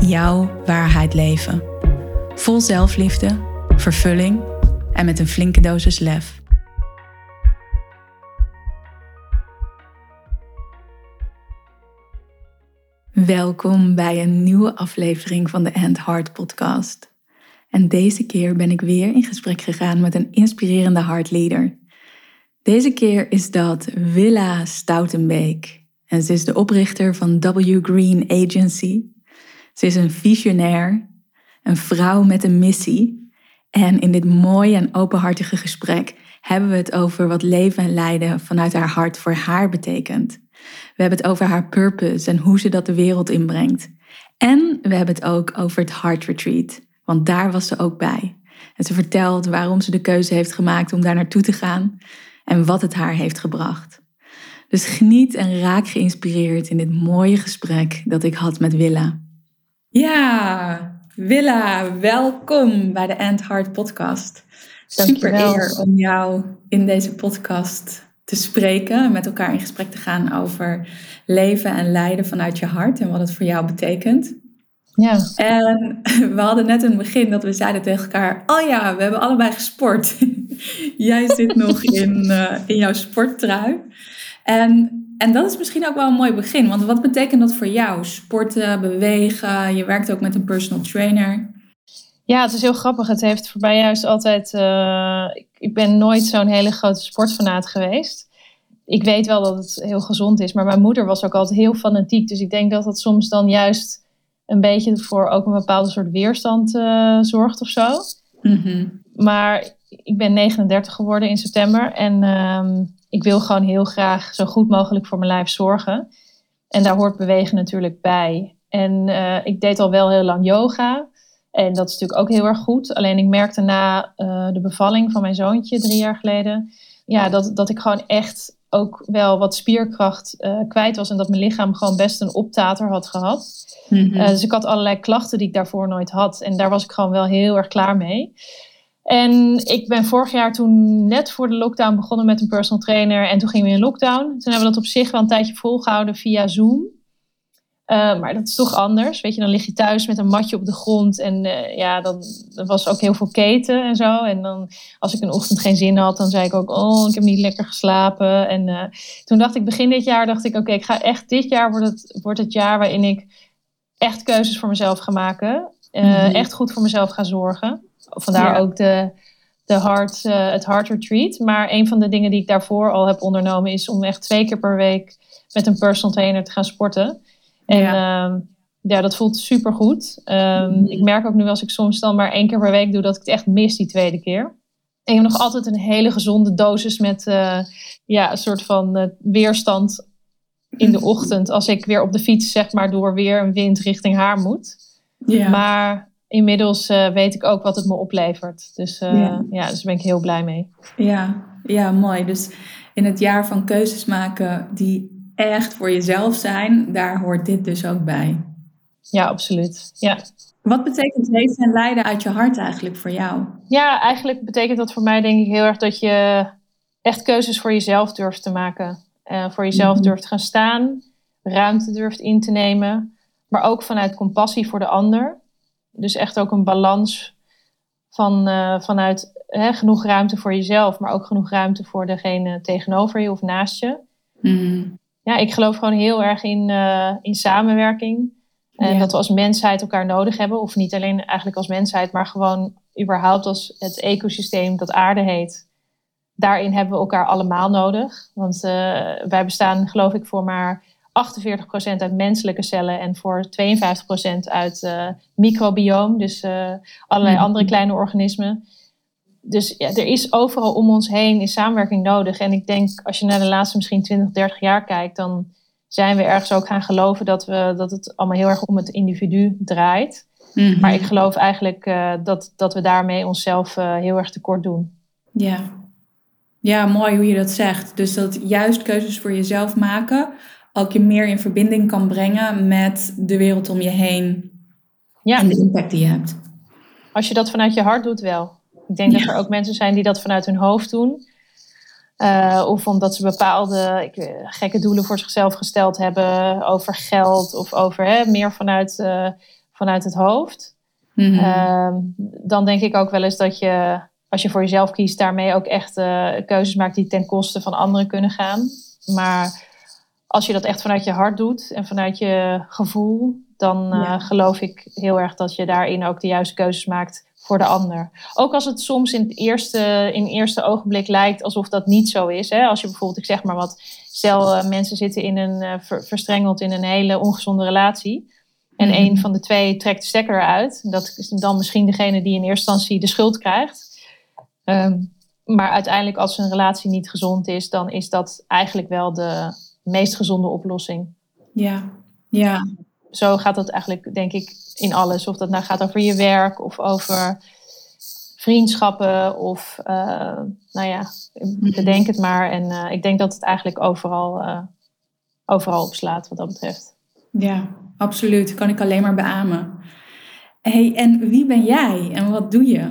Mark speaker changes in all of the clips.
Speaker 1: jouw waarheid leven. Vol zelfliefde, vervulling en met een flinke dosis lef. Welkom bij een nieuwe aflevering van de End Heart podcast. En deze keer ben ik weer in gesprek gegaan met een inspirerende heartleader. Deze keer is dat Willa Stoutenbeek. En ze is de oprichter van W Green Agency ze is een visionair, een vrouw met een missie. En in dit mooie en openhartige gesprek hebben we het over wat leven en lijden vanuit haar hart voor haar betekent. We hebben het over haar purpose en hoe ze dat de wereld inbrengt. En we hebben het ook over het Heart Retreat, want daar was ze ook bij. En ze vertelt waarom ze de keuze heeft gemaakt om daar naartoe te gaan en wat het haar heeft gebracht. Dus geniet en raak geïnspireerd in dit mooie gesprek dat ik had met Willa. Ja, Willa, welkom bij de End Heart podcast. Super eer om jou in deze podcast te spreken, met elkaar in gesprek te gaan over leven en lijden vanuit je hart en wat het voor jou betekent. Ja. En we hadden net in het begin dat we zeiden tegen elkaar: Oh ja, we hebben allebei gesport. Jij zit nog in, uh, in jouw sporttrui. En en dat is misschien ook wel een mooi begin. Want wat betekent dat voor jou? Sporten, bewegen. Je werkt ook met een personal trainer.
Speaker 2: Ja, het is heel grappig. Het heeft voor mij juist altijd. Uh, ik ben nooit zo'n hele grote sportfanaat geweest. Ik weet wel dat het heel gezond is, maar mijn moeder was ook altijd heel fanatiek. Dus ik denk dat dat soms dan juist een beetje voor ook een bepaalde soort weerstand uh, zorgt of zo. Mm Maar ik ben 39 geworden in september en ehm, ik wil gewoon heel graag zo goed mogelijk voor mijn lijf zorgen. En daar hoort bewegen natuurlijk bij. En uh, ik deed al wel heel lang yoga. En dat is natuurlijk ook heel erg goed. Alleen ik merkte na uh, de bevalling van mijn zoontje drie jaar geleden. Ja, dat, dat ik gewoon echt ook wel wat spierkracht uh, kwijt was. En dat mijn lichaam gewoon best een optater had gehad. Mm -hmm. dus ik had allerlei klachten die ik daarvoor nooit had. En daar was ik gewoon wel heel erg klaar mee. En ik ben vorig jaar toen net voor de lockdown begonnen met een personal trainer. En toen gingen we in lockdown. Toen hebben we dat op zich wel een tijdje volgehouden via Zoom. Uh, maar dat is toch anders. Weet je, dan lig je thuis met een matje op de grond. En uh, ja, dan, dan was ook heel veel keten en zo. En dan, als ik een ochtend geen zin had, dan zei ik ook: Oh, ik heb niet lekker geslapen. En uh, toen dacht ik, begin dit jaar, dacht ik: Oké, okay, ik ga echt dit jaar wordt het, wordt het jaar waarin ik echt keuzes voor mezelf ga maken. Mm -hmm. Echt goed voor mezelf ga zorgen. Vandaar ook de, de hard, uh, het Heart Retreat. Maar een van de dingen die ik daarvoor al heb ondernomen is om echt twee keer per week met een personal trainer te gaan sporten. En ja, uh, ja dat voelt super goed. Um, mm. Ik merk ook nu als ik soms dan maar één keer per week doe dat ik het echt mis die tweede keer. En je hebt nog altijd een hele gezonde dosis met uh, ja, een soort van uh, weerstand in de ochtend. Als ik weer op de fiets zeg maar door weer een wind richting haar moet. Ja. Maar inmiddels uh, weet ik ook wat het me oplevert. Dus uh, ja. ja, dus daar ben ik heel blij mee.
Speaker 1: Ja, ja, mooi. Dus in het jaar van keuzes maken die echt voor jezelf zijn, daar hoort dit dus ook bij.
Speaker 2: Ja, absoluut. Ja.
Speaker 1: Wat betekent leven en lijden uit je hart eigenlijk voor jou?
Speaker 2: Ja, eigenlijk betekent dat voor mij denk ik heel erg dat je echt keuzes voor jezelf durft te maken. Uh, voor jezelf mm-hmm. durft gaan staan, ruimte durft in te nemen, maar ook vanuit compassie voor de ander. Dus echt ook een balans van, uh, vanuit hè, genoeg ruimte voor jezelf, maar ook genoeg ruimte voor degene tegenover je of naast je. Mm. Ja, ik geloof gewoon heel erg in, uh, in samenwerking. En ja. dat we als mensheid elkaar nodig hebben. Of niet alleen eigenlijk als mensheid, maar gewoon überhaupt als het ecosysteem dat aarde heet. Daarin hebben we elkaar allemaal nodig. Want uh, wij bestaan, geloof ik, voor maar 48% uit menselijke cellen en voor 52% uit uh, microbioom, dus uh, allerlei mm. andere kleine organismen. Dus ja, er is overal om ons heen in samenwerking nodig. En ik denk, als je naar de laatste misschien 20, 30 jaar kijkt, dan zijn we ergens ook gaan geloven dat, we, dat het allemaal heel erg om het individu draait.
Speaker 1: Mhm.
Speaker 2: Maar ik geloof eigenlijk eh, dat, dat we daarmee onszelf eh, heel erg tekort doen.
Speaker 1: Ja. ja, mooi hoe je dat zegt. Dus dat juist keuzes voor jezelf maken ook je meer in verbinding kan brengen met de wereld om je heen
Speaker 2: Ja,
Speaker 1: en de impact die je hebt.
Speaker 2: als je dat vanuit je hart doet wel. Ik denk dat er ook mensen zijn die dat vanuit hun hoofd doen. Eh, of omdat ze bepaalde ik, weet, gekke doelen voor zichzelf gesteld hebben over geld of over hè, meer vanuit, eh, vanuit het hoofd.
Speaker 1: Mhm.
Speaker 2: Ehm, dan denk ik ook wel eens dat je, als je voor jezelf kiest, daarmee ook echt eh, keuzes maakt die ten koste van anderen kunnen gaan. Maar als je dat echt vanuit je hart doet en vanuit je gevoel, dan eh, geloof ik heel erg dat je daarin ook de juiste keuzes maakt voor de ander. Ook als het soms in het eerste, in het eerste ogenblik lijkt alsof dat niet zo is. Hè? Als je bijvoorbeeld, ik zeg maar wat, stel eh, mensen zitten in een, eh, ver- verstrengeld in een hele ongezonde relatie. En
Speaker 1: Mhm.
Speaker 2: een van de twee trekt de stekker eruit. Dat is dan misschien degene die in eerste instantie de schuld krijgt. Ehm, maar uiteindelijk, als een relatie niet gezond is, dan is dat eigenlijk wel de meest gezonde oplossing.
Speaker 1: Ja, ja,
Speaker 2: Zo gaat dat eigenlijk, denk ik, in alles. Of dat nou gaat over je werk of over vriendschappen of, eh, nou ja, bedenk het maar. En eh, ik denk dat het eigenlijk overal, eh, overal op slaat wat dat betreft.
Speaker 1: ja, absoluut. Kan ik alleen maar beamen. hey, en wie ben jij en wat doe je?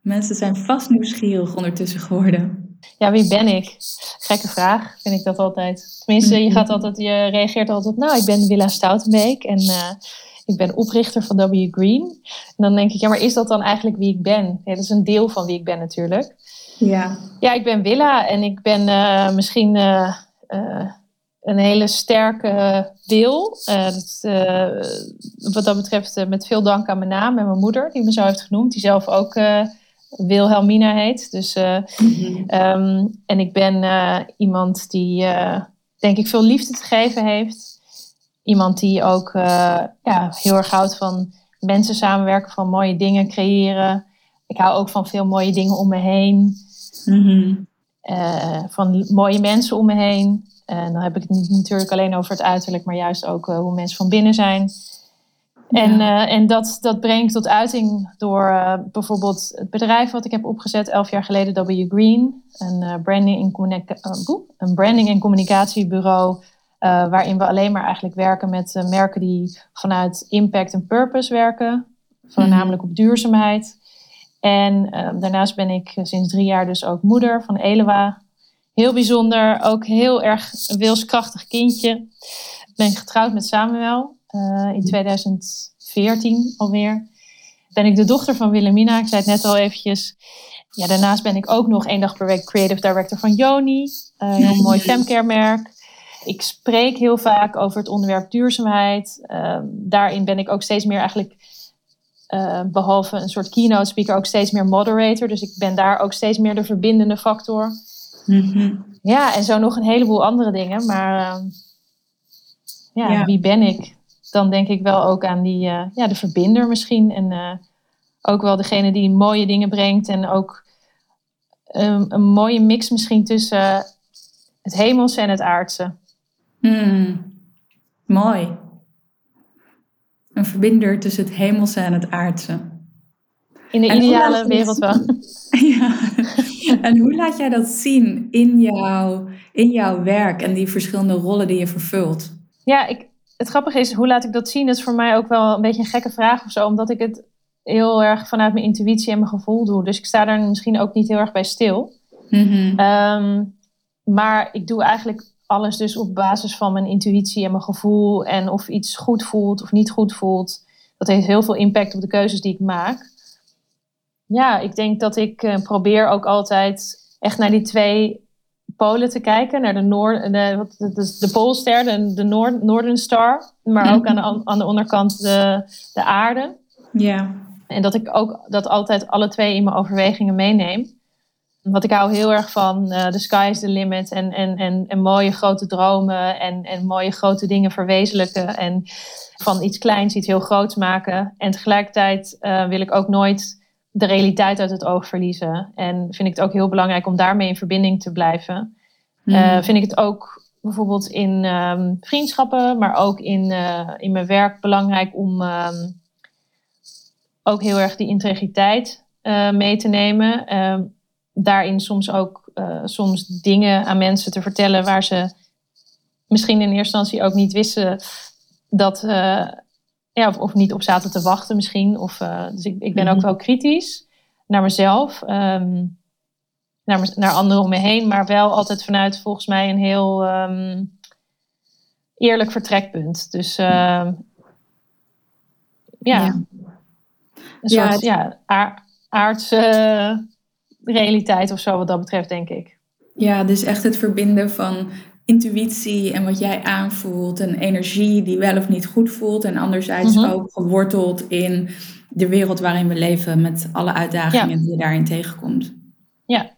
Speaker 1: Mensen zijn vast nieuwsgierig ondertussen geworden.
Speaker 2: Ja, wie ben ik? Gekke vraag, vind ik dat altijd. Tenminste, je, gaat altijd, je reageert altijd, nou, ik ben Willa Stoutenbeek en eh, ik ben oprichter van W Green. En dan denk ik, ja, maar is dat dan eigenlijk wie ik ben? Ja, dat is een deel van wie ik ben natuurlijk.
Speaker 1: Ja.
Speaker 2: Ja, ik ben Willa en ik ben eh, misschien eh, een hele sterke wil. Dat, eh, wat dat betreft met veel dank aan mijn naam en mijn moeder, die me zo heeft genoemd, die zelf ook Wilhelmina heet. Dus, eh, ehm, en ik ben eh, iemand die, eh, denk ik, veel liefde te geven heeft. Iemand die ook ja, heel erg houdt van mensen samenwerken, van mooie dingen creëren. Ik hou ook van veel mooie dingen om me heen.
Speaker 1: Mhm.
Speaker 2: van mooie mensen om me heen. En dan heb ik het niet natuurlijk alleen over het uiterlijk, maar juist ook hoe mensen van binnen zijn. En, eh, en dat, dat breng ik tot uiting door eh, bijvoorbeeld het bedrijf wat ik heb opgezet elf jaar geleden, W Green. Een, eh, branding, en een branding en communicatiebureau. waarin we alleen maar eigenlijk werken met merken die vanuit impact en purpose werken. Voornamelijk op duurzaamheid. En daarnaast ben ik sinds drie jaar dus ook moeder van Elewa. Heel bijzonder, ook heel erg wilskrachtig kindje. Ik ben getrouwd met Samuel eh, in 2014 alweer. Ben ik de dochter van Wilhelmina, ik zei het net al eventjes. Ja, daarnaast ben ik ook nog één dag per week creative director van Joni. eh, een heel mooi femcare merk. Ik spreek heel vaak over het onderwerp duurzaamheid. Ehm, daarin ben ik ook steeds meer eigenlijk uh, behalve een soort keynote speaker ook steeds meer moderator. Dus ik ben daar ook steeds meer de verbindende factor.
Speaker 1: Mhm.
Speaker 2: Ja, en zo nog een heleboel andere dingen. Maar uh, ja, ja, wie ben ik? Dan denk ik wel ook aan die, uh, ja, de verbinder misschien. En uh, ook wel degene die mooie dingen brengt. En ook um, een mooie mix misschien tussen het hemelse en het aardse.
Speaker 1: Mm. Mooi. Een verbinder tussen het hemelse en het aardse.
Speaker 2: In de en ideale wereld wel.
Speaker 1: ja. En hoe laat jij dat zien in, jou, in jouw werk en die verschillende rollen die je vervult?
Speaker 2: Ja, ik, het grappige is, hoe laat ik dat zien? Dat is voor mij ook wel een beetje een gekke vraag of zo. Omdat ik het heel erg vanuit mijn intuïtie en mijn gevoel doe. Dus ik sta daar misschien ook niet heel erg bij stil.
Speaker 1: Mm-hmm.
Speaker 2: Um, maar ik doe eigenlijk alles dus op basis van mijn intuïtie en mijn gevoel. En of iets goed voelt of niet goed voelt. Dat heeft heel veel impact op de keuzes die ik maak. Ja, ik denk dat ik uh, probeer ook altijd echt naar die twee polen te kijken. Naar de, noord, de, de, de, de poolster, de, de noord, Northern Star. Maar ook aan de, aan de onderkant de, de aarde.
Speaker 1: Ja.
Speaker 2: En dat ik ook dat altijd alle twee in mijn overwegingen meeneem. Want ik hou heel erg van uh, the sky is the limit. En, en, en, en mooie grote dromen. En, en mooie grote dingen verwezenlijken. En van iets kleins iets heel groots maken. En tegelijkertijd uh, wil ik ook nooit de realiteit uit het oog verliezen. En vind ik het ook heel belangrijk om daarmee in verbinding te blijven. Mm. Uh, vind ik het ook bijvoorbeeld in ehm, vriendschappen, maar ook in, eh, in mijn werk belangrijk om ehm, ook heel erg die integriteit eh, mee te nemen. Ehm, daarin soms ook soms dingen aan mensen te vertellen waar ze misschien in eerste instantie ook niet wisten dat, ja, of, of, niet op zaten te wachten misschien. Of, dus ik, ik ben ook mhm. wel kritisch naar mezelf naar, naar anderen om me heen, maar wel altijd vanuit volgens mij een heel ehm, eerlijk vertrekpunt. Dus uh, ja. ja, een soort ja, aardse realiteit of zo wat dat betreft, denk ik.
Speaker 1: Ja, dus echt het verbinden van intuïtie en wat jij aanvoelt en energie die wel of niet goed voelt en anderzijds mhm. ook geworteld in de wereld waarin we leven met alle uitdagingen die je daarin tegenkomt.
Speaker 2: Ja,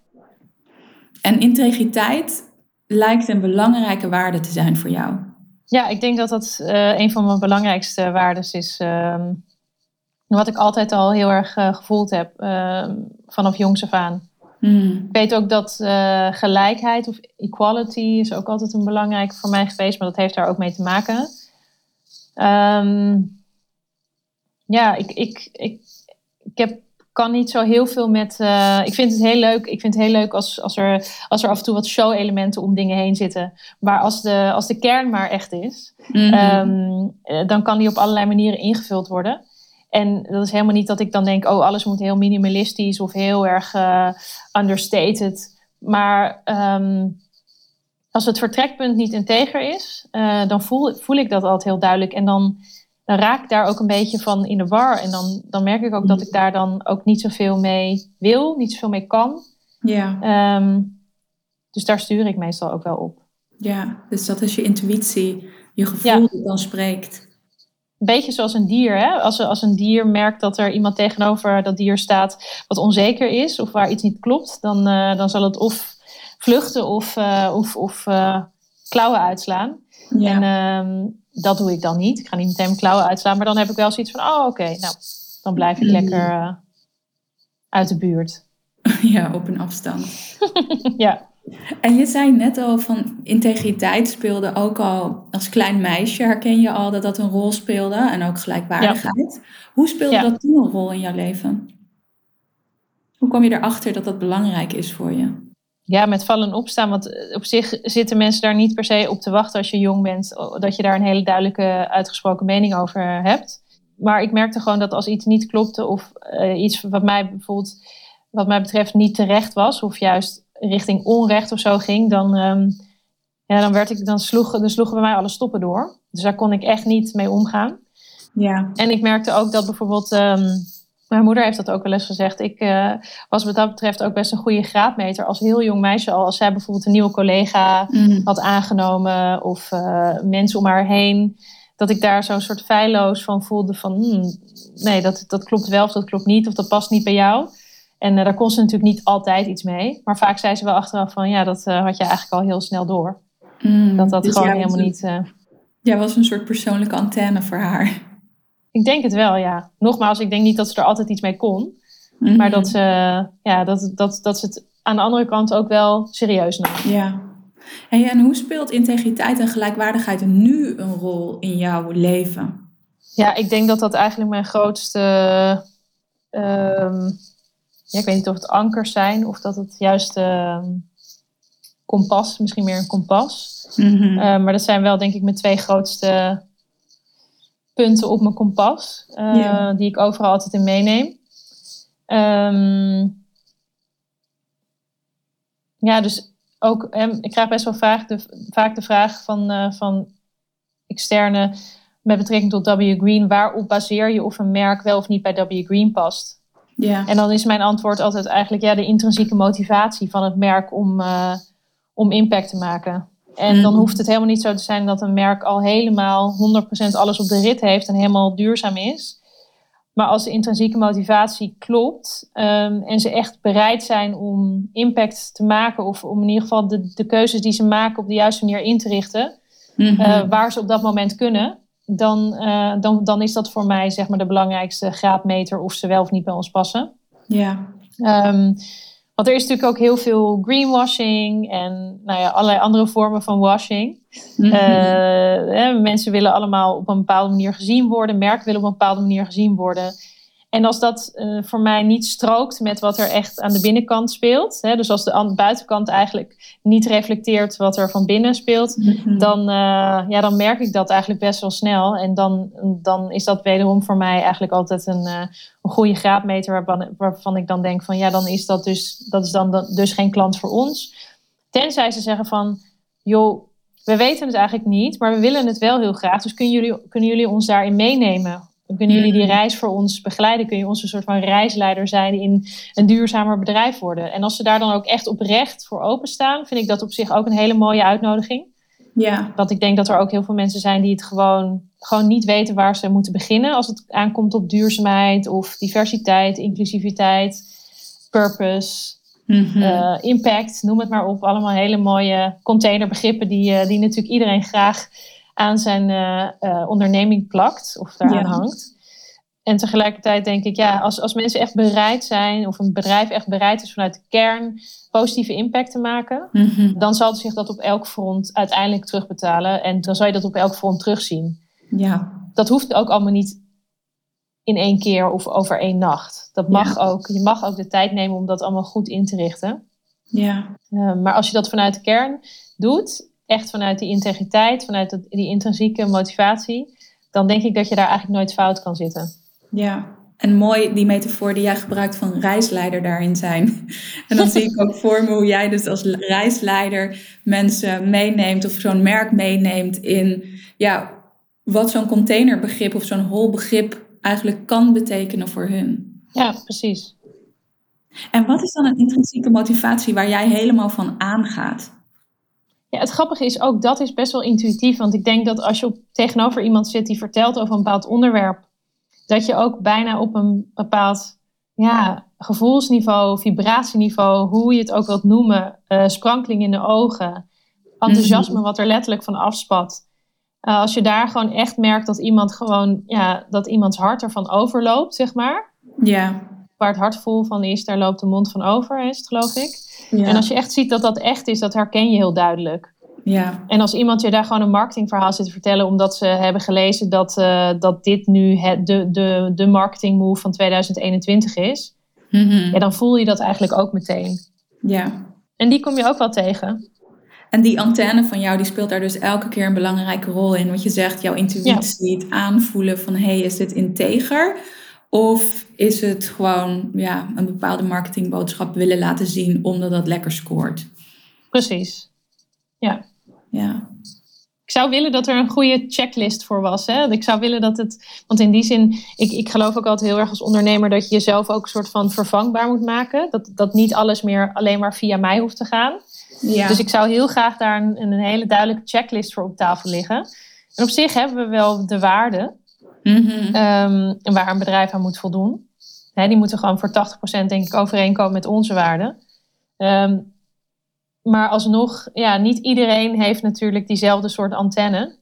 Speaker 1: en integriteit lijkt een belangrijke waarde te zijn voor jou.
Speaker 2: Ja, ik denk dat dat uh, een van mijn belangrijkste waarden is. Uh, wat ik altijd al heel erg uh, gevoeld heb ehm, vanaf jongs af aan. Hmm. Ik weet ook dat eh, gelijkheid of equality is ook altijd een belangrijk voor mij geweest, maar dat heeft daar ook mee te maken. Ehm, ja, ik, ik, ik, ik heb kan niet zo heel veel met. Uh, ik vind het heel leuk. Ik vind het heel leuk als, als, er, als er af en toe wat show-elementen om dingen heen zitten. Maar als de, als de kern maar echt is, mhm. ehm, eh, dan kan die op allerlei manieren ingevuld worden. En dat is helemaal niet dat ik dan denk: oh, alles moet heel minimalistisch of heel erg uh, understated. Maar um, als het vertrekpunt niet integer is, dan voel, voel ik dat altijd heel duidelijk. En dan dan raak ik daar ook een beetje van in de war. En dan, dan merk ik ook dat ik daar dan ook niet zoveel mee wil, niet zoveel mee kan.
Speaker 1: Ja.
Speaker 2: Ehm, dus daar stuur ik meestal ook wel op.
Speaker 1: Ja, dus dat is je intuïtie, je gevoel dat dan spreekt.
Speaker 2: Een beetje zoals een dier. Hè? Als, als een dier merkt dat er iemand tegenover dat dier staat wat onzeker is of waar iets niet klopt, dan, uh, dan zal het of vluchten of, uh, of, of uh, klauwen uitslaan. Ja. En ehm, dat doe ik dan niet. Ik ga niet meteen mijn klauwen uitslaan. Maar dan heb ik wel zoiets van, oh oké, nou, dan blijf ik lekker uh, uit de buurt.
Speaker 1: Ja, op een afstand.
Speaker 2: ja.
Speaker 1: En je zei net al van integriteit speelde ook al als klein meisje. Herken je al dat dat een rol speelde en ook gelijkwaardigheid? Hoe speelde dat toen een rol in jouw leven? Hoe kwam je erachter dat dat belangrijk is voor je?
Speaker 2: Ja, met vallen en opstaan. Want eh, op zich zitten mensen daar niet per se op te wachten als je jong bent. Dat je daar een hele duidelijke, uitgesproken mening over hebt. Maar ik merkte gewoon dat als iets niet klopte of uh, iets wat mij bijvoorbeeld, wat mij betreft, niet terecht was. Of juist richting onrecht of zo ging. Dan, um, ja, dan, werd ik, dan, sloeg, dan sloegen bij mij alle stoppen door. Dus daar kon ik echt niet mee omgaan.
Speaker 1: Ja.
Speaker 2: En ik merkte ook dat bijvoorbeeld... Um, mijn moeder heeft dat ook wel eens gezegd. Ik uh, was wat dat betreft ook best een goede graadmeter. Als heel jong meisje al. Als zij bijvoorbeeld een nieuwe collega mm. had aangenomen. Of uh, mensen om haar heen. Dat ik daar zo'n soort feilloos van voelde. Van hmm, nee, dat, dat klopt wel of dat klopt niet. Of dat past niet bij jou. En uh, daar kon ze natuurlijk niet altijd iets mee. Maar vaak zei ze wel achteraf van ja, dat had je eigenlijk al heel snel door. Mm, dat dat dus gewoon helemaal niet...
Speaker 1: Jij was een soort persoonlijke antenne voor haar.
Speaker 2: Ik denk het wel, ja. Nogmaals, ik denk niet dat ze er altijd iets mee kon. Mhm. Maar dat ze, ja, dat, dat, dat ze het aan de andere kant ook wel serieus nam.
Speaker 1: Ja. En, en hoe speelt integriteit en gelijkwaardigheid nu een rol in jouw leven?
Speaker 2: Ja, ik denk dat dat eigenlijk mijn grootste. Um, ja, ik weet niet of het ankers zijn of dat het juist uh, kompas, misschien meer een kompas. Mm maar dat zijn wel denk ik mijn twee grootste punten op mijn kompas, uh, die ik overal altijd in meeneem. Um, ja, dus ook, um, ik krijg best wel vaak de, vaak de vraag van, uh, van externe met betrekking tot W Green, waarop baseer je of een merk wel of niet bij W Green past?
Speaker 1: Ja.
Speaker 2: En dan is mijn antwoord altijd eigenlijk ja, de intrinsieke motivatie van het merk om, uh, om impact te maken. En dan mhm. hoeft het helemaal niet zo te zijn dat een merk al helemaal 100% alles op de rit heeft en helemaal duurzaam is. Maar als de intrinsieke motivatie klopt um, en ze echt bereid zijn om impact te maken, of om in ieder geval de, de keuzes die ze maken op de juiste manier in te richten, mm waar ze op dat moment kunnen, dan, uh, dan, dan is dat voor mij zeg maar de belangrijkste graadmeter of ze wel of niet bij ons passen.
Speaker 1: Ja.
Speaker 2: Um, Want er is natuurlijk ook heel veel greenwashing en nou ja, allerlei andere vormen van washing. Mm mensen willen allemaal op een bepaalde manier gezien worden, merken willen op een bepaalde manier gezien worden. En als dat uh, voor mij niet strookt met wat er echt aan de binnenkant speelt, hè, dus als de, buitenkant eigenlijk niet reflecteert wat er van binnen speelt, mhm. dan, uh, ja, dan merk ik dat eigenlijk best wel snel. En dan, dan is dat wederom voor mij eigenlijk altijd een, uh, een goede graadmeter waarvan, waarvan ik dan denk van ja, dan is dat dus, dat is dan dus geen klant voor ons. Tenzij ze zeggen van joh, we weten het eigenlijk niet, maar we willen het wel heel graag. Dus kunnen jullie, kunnen jullie ons daarin meenemen? Kunnen jullie die mm. reis voor ons begeleiden? Kun je onze soort van reisleider zijn in een duurzamer bedrijf worden? En als ze daar dan ook echt oprecht voor openstaan, vind ik dat op zich ook een hele mooie uitnodiging. Ja. Want ik denk dat er ook heel veel mensen zijn die het gewoon, gewoon niet weten waar ze moeten beginnen als het aankomt op duurzaamheid of diversiteit, inclusiviteit, purpose. Mhm. Eh, impact, noem het maar op. Allemaal hele mooie containerbegrippen die, uh, die natuurlijk iedereen graag aan zijn uh, onderneming plakt of daaraan hangt. En tegelijkertijd denk ik, ja, als, als mensen echt bereid zijn, of een bedrijf echt bereid is vanuit de kern positieve impact te maken, mhm. dan zal zich dat op elk front uiteindelijk terugbetalen. En dan zal je dat op elk front terugzien. Ja. Dat hoeft ook allemaal niet in één keer of over één nacht. Dat mag ook. Je mag ook de tijd nemen om dat allemaal goed in te richten. Ja. Uh, maar als je dat vanuit de kern doet echt vanuit die integriteit, vanuit die intrinsieke motivatie, dan denk ik dat je daar eigenlijk nooit fout kan zitten.
Speaker 1: Ja, en mooi die metafoor die jij gebruikt van reisleider daarin zijn. En dan zie ik ook voor me hoe jij dus als reisleider mensen meeneemt of zo'n merk meeneemt in ja, wat zo'n containerbegrip of zo'n holbegrip eigenlijk kan betekenen voor hun.
Speaker 2: Ja, precies.
Speaker 1: En wat is dan een intrinsieke motivatie waar jij helemaal van aangaat?
Speaker 2: Ja, het grappige is ook, dat is best wel intuïtief. Want ik denk dat als je op, tegenover iemand zit die vertelt over een bepaald onderwerp, dat je ook bijna op een bepaald ja, gevoelsniveau, vibratieniveau, hoe je het ook wilt noemen, uh, sprankeling in de ogen, enthousiasme mhm. wat er letterlijk van afspat. Uh, als je daar gewoon echt merkt dat iemand gewoon, ja, dat iemands hart ervan overloopt, zeg maar. Ja. Waar het hart vol van is, daar loopt de mond van over, is het geloof ik. En als je echt ziet dat dat echt is, dat herken je heel duidelijk. Ja. En als iemand je daar gewoon een marketingverhaal zit te vertellen, omdat ze hebben gelezen dat, uh, dat dit nu het, de, de, de marketing move van 2021 is, mm ja, dan voel je dat eigenlijk ook meteen. Ja. En die kom je ook wel tegen.
Speaker 1: En die antenne van jou, die speelt daar dus elke keer een belangrijke rol in. Wat je zegt, jouw intuïtie, het aanvoelen van, hé, hey, is dit integer? Of is het gewoon ja, een bepaalde marketingboodschap willen laten zien omdat dat lekker scoort?
Speaker 2: Precies. Ja. ja. Ik zou willen dat er een goede checklist voor was. Hè? Ik zou willen dat het. Want in die zin, ik, ik geloof ook altijd heel erg als ondernemer dat je jezelf ook een soort van vervangbaar moet maken. Dat, dat niet alles meer alleen maar via mij hoeft te gaan. Ja. Dus ik zou heel graag daar een, een hele duidelijke checklist voor op tafel liggen. En op zich hebben we wel de waarde. Mm waar een bedrijf aan moet voldoen. die moeten gewoon voor 80% denk ik overeenkomen met onze waarden. Ehm, maar alsnog, ja, niet iedereen heeft natuurlijk diezelfde soort antenne.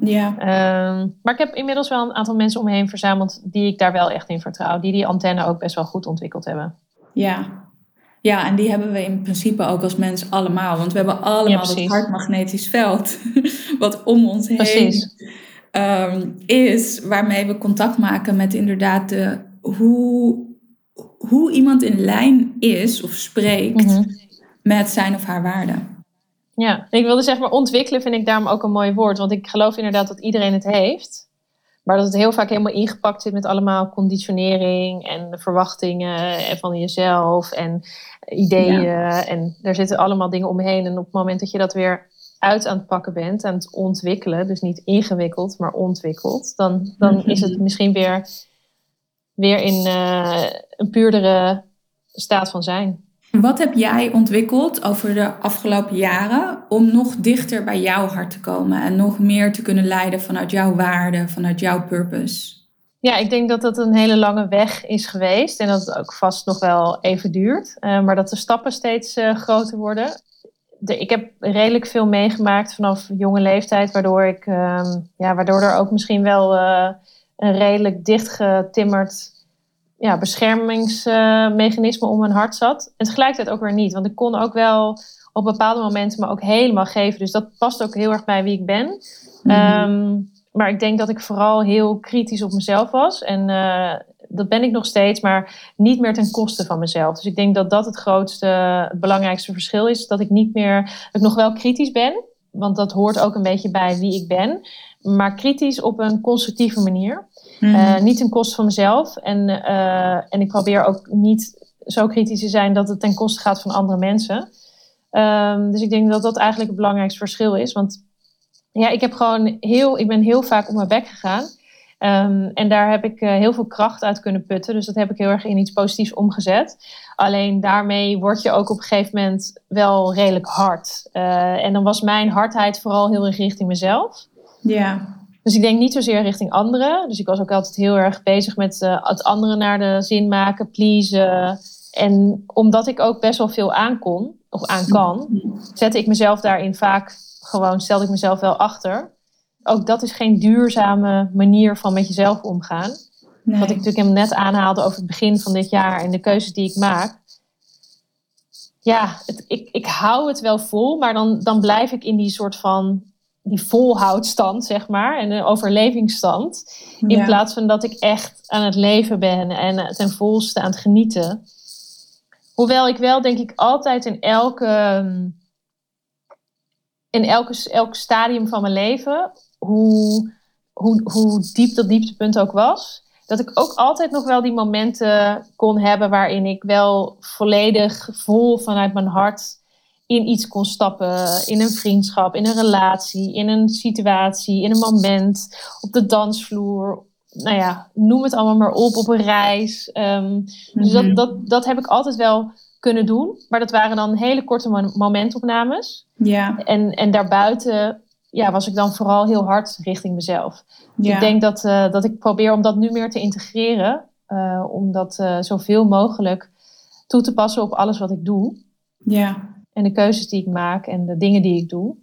Speaker 2: Ja. Um, maar ik heb inmiddels wel een aantal mensen om me heen verzameld die ik daar wel echt in vertrouw. Die die antenne ook best wel goed ontwikkeld hebben.
Speaker 1: Ja. Ja, en die hebben we in principe ook als mens allemaal. Want we hebben allemaal ja, dat hartmagnetisch veld wat om ons heen Ehm, is waarmee we contact maken met inderdaad de, hoe, hoe iemand in lijn is of spreekt mhm. met zijn of haar waarden.
Speaker 2: Ja, ik wilde zeg maar ontwikkelen vind ik daarom ook een mooi woord. Want ik geloof inderdaad dat iedereen het heeft. Maar dat het heel vaak helemaal ingepakt zit met allemaal conditionering en verwachtingen van jezelf en ideeën. En er zitten allemaal dingen omheen. En op het moment dat je dat weer uit aan het pakken bent, aan het ontwikkelen, dus niet ingewikkeld, maar ontwikkeld, dan, dan is het misschien weer, weer in uh, een puurdere staat van zijn.
Speaker 1: Wat heb jij ontwikkeld over de afgelopen jaren om nog dichter bij jouw hart te komen en nog meer te kunnen leiden vanuit jouw waarde, vanuit jouw purpose?
Speaker 2: Ja, ik denk dat dat een hele lange weg is geweest en dat het ook vast nog wel even duurt, uh, maar dat de stappen steeds uh, groter worden de, ik heb redelijk veel meegemaakt vanaf jonge leeftijd, waardoor, ik, um, ja, waardoor er ook misschien wel uh, een redelijk dichtgetimmerd ja, beschermingsmechanisme om mijn hart zat. En tegelijkertijd ook weer niet. Want ik kon ook wel op bepaalde momenten me ook helemaal geven. Dus dat past ook heel erg bij wie ik ben.
Speaker 1: Mhm.
Speaker 2: Ehm, maar ik denk dat ik vooral heel kritisch op mezelf was. En eh, dat ben ik nog steeds, maar niet meer ten koste van mezelf. Dus ik denk dat dat het grootste, het belangrijkste verschil is. Dat ik niet meer, dat ik nog wel kritisch ben. Want dat hoort ook een beetje bij wie ik ben. Maar kritisch op een constructieve manier.
Speaker 1: Mhm.
Speaker 2: Eh, niet ten koste van mezelf. En, eh, en ik probeer ook niet zo kritisch te zijn dat het ten koste gaat van andere mensen. Ehm, dus ik denk dat dat eigenlijk het belangrijkste verschil is. Want ja, ik heb gewoon heel, ik ben heel vaak op mijn bek gegaan. Ehm, en daar heb ik eh, heel veel kracht uit kunnen putten. Dus dat heb ik heel erg in iets positiefs omgezet. Alleen daarmee word je ook op een gegeven moment wel redelijk hard. Eh, en dan was mijn hardheid vooral heel erg richting mezelf.
Speaker 1: Ja.
Speaker 2: Dus ik denk niet zozeer richting anderen. Dus ik was ook altijd heel erg bezig met eh, het anderen naar de zin maken, pleasen. En omdat ik ook best wel veel aankon, of aan kan, zette ik mezelf daarin vaak gewoon, stelde ik mezelf wel achter. Ook dat is geen duurzame manier van met jezelf omgaan.
Speaker 1: Nee.
Speaker 2: Wat ik natuurlijk hem net aanhaalde over het begin van dit jaar en de keuzes die ik maak. Ja, het, ik, ik hou het wel vol, maar dan, dan blijf ik in die soort van die volhoudstand, zeg maar, en een overlevingsstand. In
Speaker 1: Ja.
Speaker 2: plaats van dat ik echt aan het leven ben en ten volste aan het genieten. Hoewel ik wel, denk ik, altijd in elke, in elke, elk stadium van mijn leven, hoe, hoe, hoe diep dat dieptepunt ook was, dat ik ook altijd nog wel die momenten kon hebben waarin ik wel volledig vol vanuit mijn hart in iets kon stappen. In een vriendschap, in een relatie, in een situatie, in een moment, op de dansvloer. Nou ja, noem het allemaal maar op, op een reis. Ehm, Dus
Speaker 1: Mhm.
Speaker 2: dat, dat, dat heb ik altijd wel kunnen doen. Maar dat waren dan hele korte mo- momentopnames.
Speaker 1: Ja.
Speaker 2: En, en daarbuiten ja, was ik dan vooral heel hard richting mezelf. Dus
Speaker 1: Ja.
Speaker 2: ik denk dat, eh, dat ik probeer om dat nu meer te integreren. eh, om dat eh, zoveel mogelijk toe te passen op alles wat ik doe.
Speaker 1: ja.
Speaker 2: En de keuzes die ik maak en de dingen die ik doe.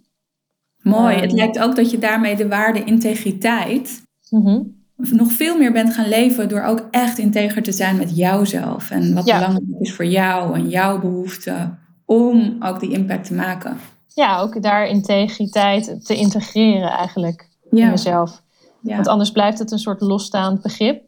Speaker 1: Mooi.
Speaker 2: Ehm.
Speaker 1: Het lijkt ook dat je daarmee de waarde integriteit
Speaker 2: Mhm.
Speaker 1: nog veel meer bent gaan leven door ook echt integer te zijn met jouzelf. En wat
Speaker 2: Ja.
Speaker 1: belangrijk is voor jou en jouw behoeften om ook die impact te maken.
Speaker 2: Ja, ook daar integriteit te integreren eigenlijk in mezelf.
Speaker 1: Ja.
Speaker 2: Want anders blijft het een soort losstaand begrip.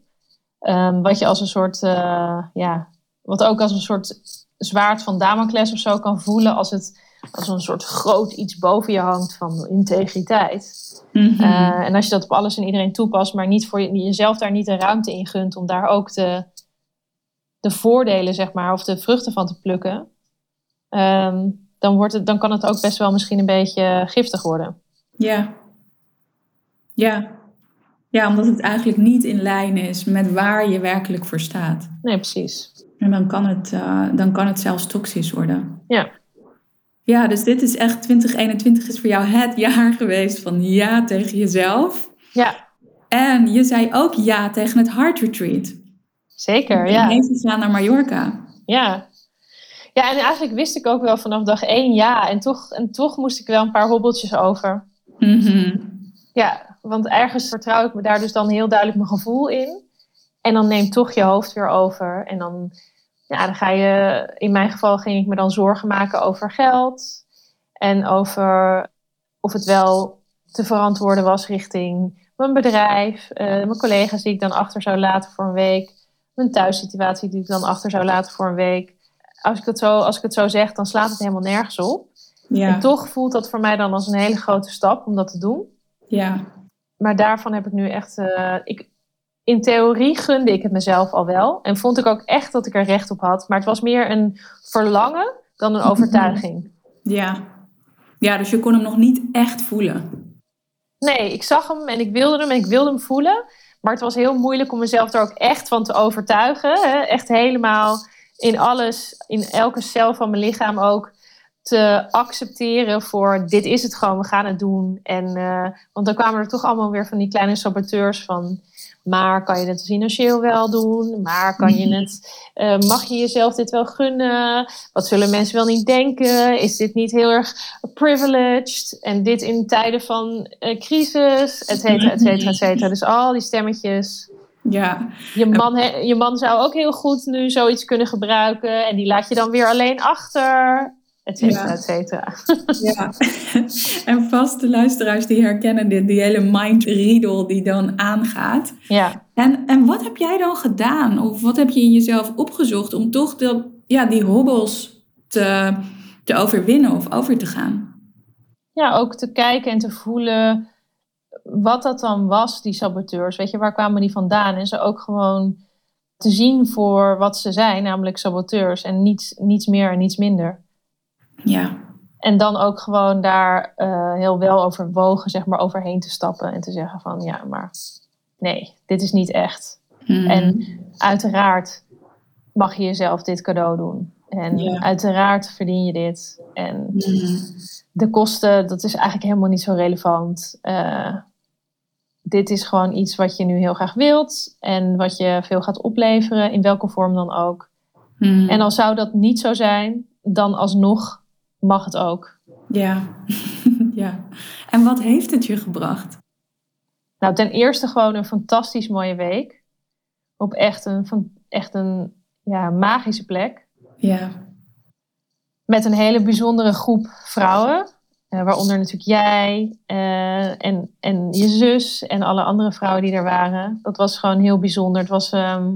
Speaker 2: ehm, wat je als een soort, eh, ja, wat ook als een soort zwaard van Damocles of zo kan voelen. Als het als een soort groot iets boven je hangt van integriteit.
Speaker 1: Mhm.
Speaker 2: Eh, en als je dat op alles en iedereen toepast, maar niet voor je, jezelf daar niet de ruimte in gunt om daar ook de, de voordelen, zeg maar, of de vruchten van te plukken. ehm, dan, wordt het, dan kan het ook best wel misschien een beetje giftig worden.
Speaker 1: Ja. Ja. Ja, omdat het eigenlijk niet in lijn is met waar je werkelijk voor staat.
Speaker 2: Nee, precies.
Speaker 1: En dan kan het, eh, dan kan het zelfs toxisch worden.
Speaker 2: Ja.
Speaker 1: Ja, dus dit is echt 2021 is voor jou het jaar geweest van ja tegen jezelf.
Speaker 2: Ja,
Speaker 1: En je zei ook ja tegen het Heart Retreat.
Speaker 2: zeker. Ja.
Speaker 1: bent gegaan naar Mallorca.
Speaker 2: Ja. Ja, en eigenlijk wist ik ook wel vanaf dag één ja. En toch, en toch moest ik wel een paar hobbeltjes over.
Speaker 1: Mhm.
Speaker 2: Ja, want ergens vertrouw ik me daar dus dan heel duidelijk mijn gevoel in. En dan neemt toch je hoofd weer over. En dan, ja, dan ga je, in mijn geval ging ik me dan zorgen maken over geld. En over of het wel te verantwoorden was richting mijn bedrijf, eh, mijn collega's die ik dan achter zou laten voor een week, mijn thuissituatie die ik dan achter zou laten voor een week. Als ik het zo, als ik het zo zeg, dan slaat het helemaal nergens op.
Speaker 1: Ja.
Speaker 2: En toch voelt dat voor mij dan als een hele grote stap om dat te doen
Speaker 1: ja.
Speaker 2: maar daarvan heb ik nu echt. eh, ik, in theorie gunde ik het mezelf al wel. En vond ik ook echt dat ik er recht op had. Maar het was meer een verlangen dan een overtuiging.
Speaker 1: Ja. Ja, dus je kon hem nog niet echt voelen.
Speaker 2: Nee, ik zag hem en ik wilde hem en ik wilde hem voelen. Maar het was heel moeilijk om mezelf er ook echt van te overtuigen. Hè? Echt helemaal in alles, in elke cel van mijn lichaam ook te accepteren voor dit is het gewoon, we gaan het doen. En, eh, want dan kwamen er toch allemaal weer van die kleine saboteurs van... maar kan je het financieel wel doen? Maar kan je het, eh, mag je jezelf dit wel gunnen? Wat zullen mensen wel niet denken? Is dit niet heel erg privileged? En dit in tijden van eh, crisis, et cetera, et cetera, et cetera. Dus al die stemmetjes.
Speaker 1: Ja.
Speaker 2: Je man, je man zou ook heel goed nu zoiets kunnen gebruiken. En die laat je dan weer alleen achter. Et cetera, ja. et cetera.
Speaker 1: Ja. En vaste luisteraars die herkennen dit, die hele mind riedel die dan aangaat.
Speaker 2: Ja.
Speaker 1: En, en wat heb jij dan gedaan? Of wat heb je in jezelf opgezocht om toch de, ja, die hobbels te, te overwinnen of over te gaan?
Speaker 2: Ja, ook te kijken en te voelen wat dat dan was, die saboteurs. Weet je, waar kwamen die vandaan? En ze ook gewoon te zien voor wat ze zijn, namelijk saboteurs. En niets, niets meer en niets minder.
Speaker 1: Ja.
Speaker 2: En dan ook gewoon daar uh, heel wel overwogen, zeg maar, overheen te stappen. En te zeggen van, ja, maar nee, dit is niet echt.
Speaker 1: Hmm.
Speaker 2: En uiteraard mag je jezelf dit cadeau doen. En
Speaker 1: Ja.
Speaker 2: uiteraard verdien je dit. En
Speaker 1: Mhm.
Speaker 2: de kosten, dat is eigenlijk helemaal niet zo relevant. Eh, dit is gewoon iets wat je nu heel graag wilt en wat je veel gaat opleveren, in welke vorm dan ook.
Speaker 1: Mhm.
Speaker 2: En al zou dat niet zo zijn, dan alsnog mag het ook.
Speaker 1: Ja. ja. En wat heeft het je gebracht?
Speaker 2: Nou, ten eerste gewoon een fantastisch mooie week. Op echt een, van, echt een ja, magische plek.
Speaker 1: Ja.
Speaker 2: Met een hele bijzondere groep vrouwen. Eh, waaronder natuurlijk jij eh, en, en je zus en alle andere vrouwen die er waren. Dat was gewoon heel bijzonder. Het was, ehm,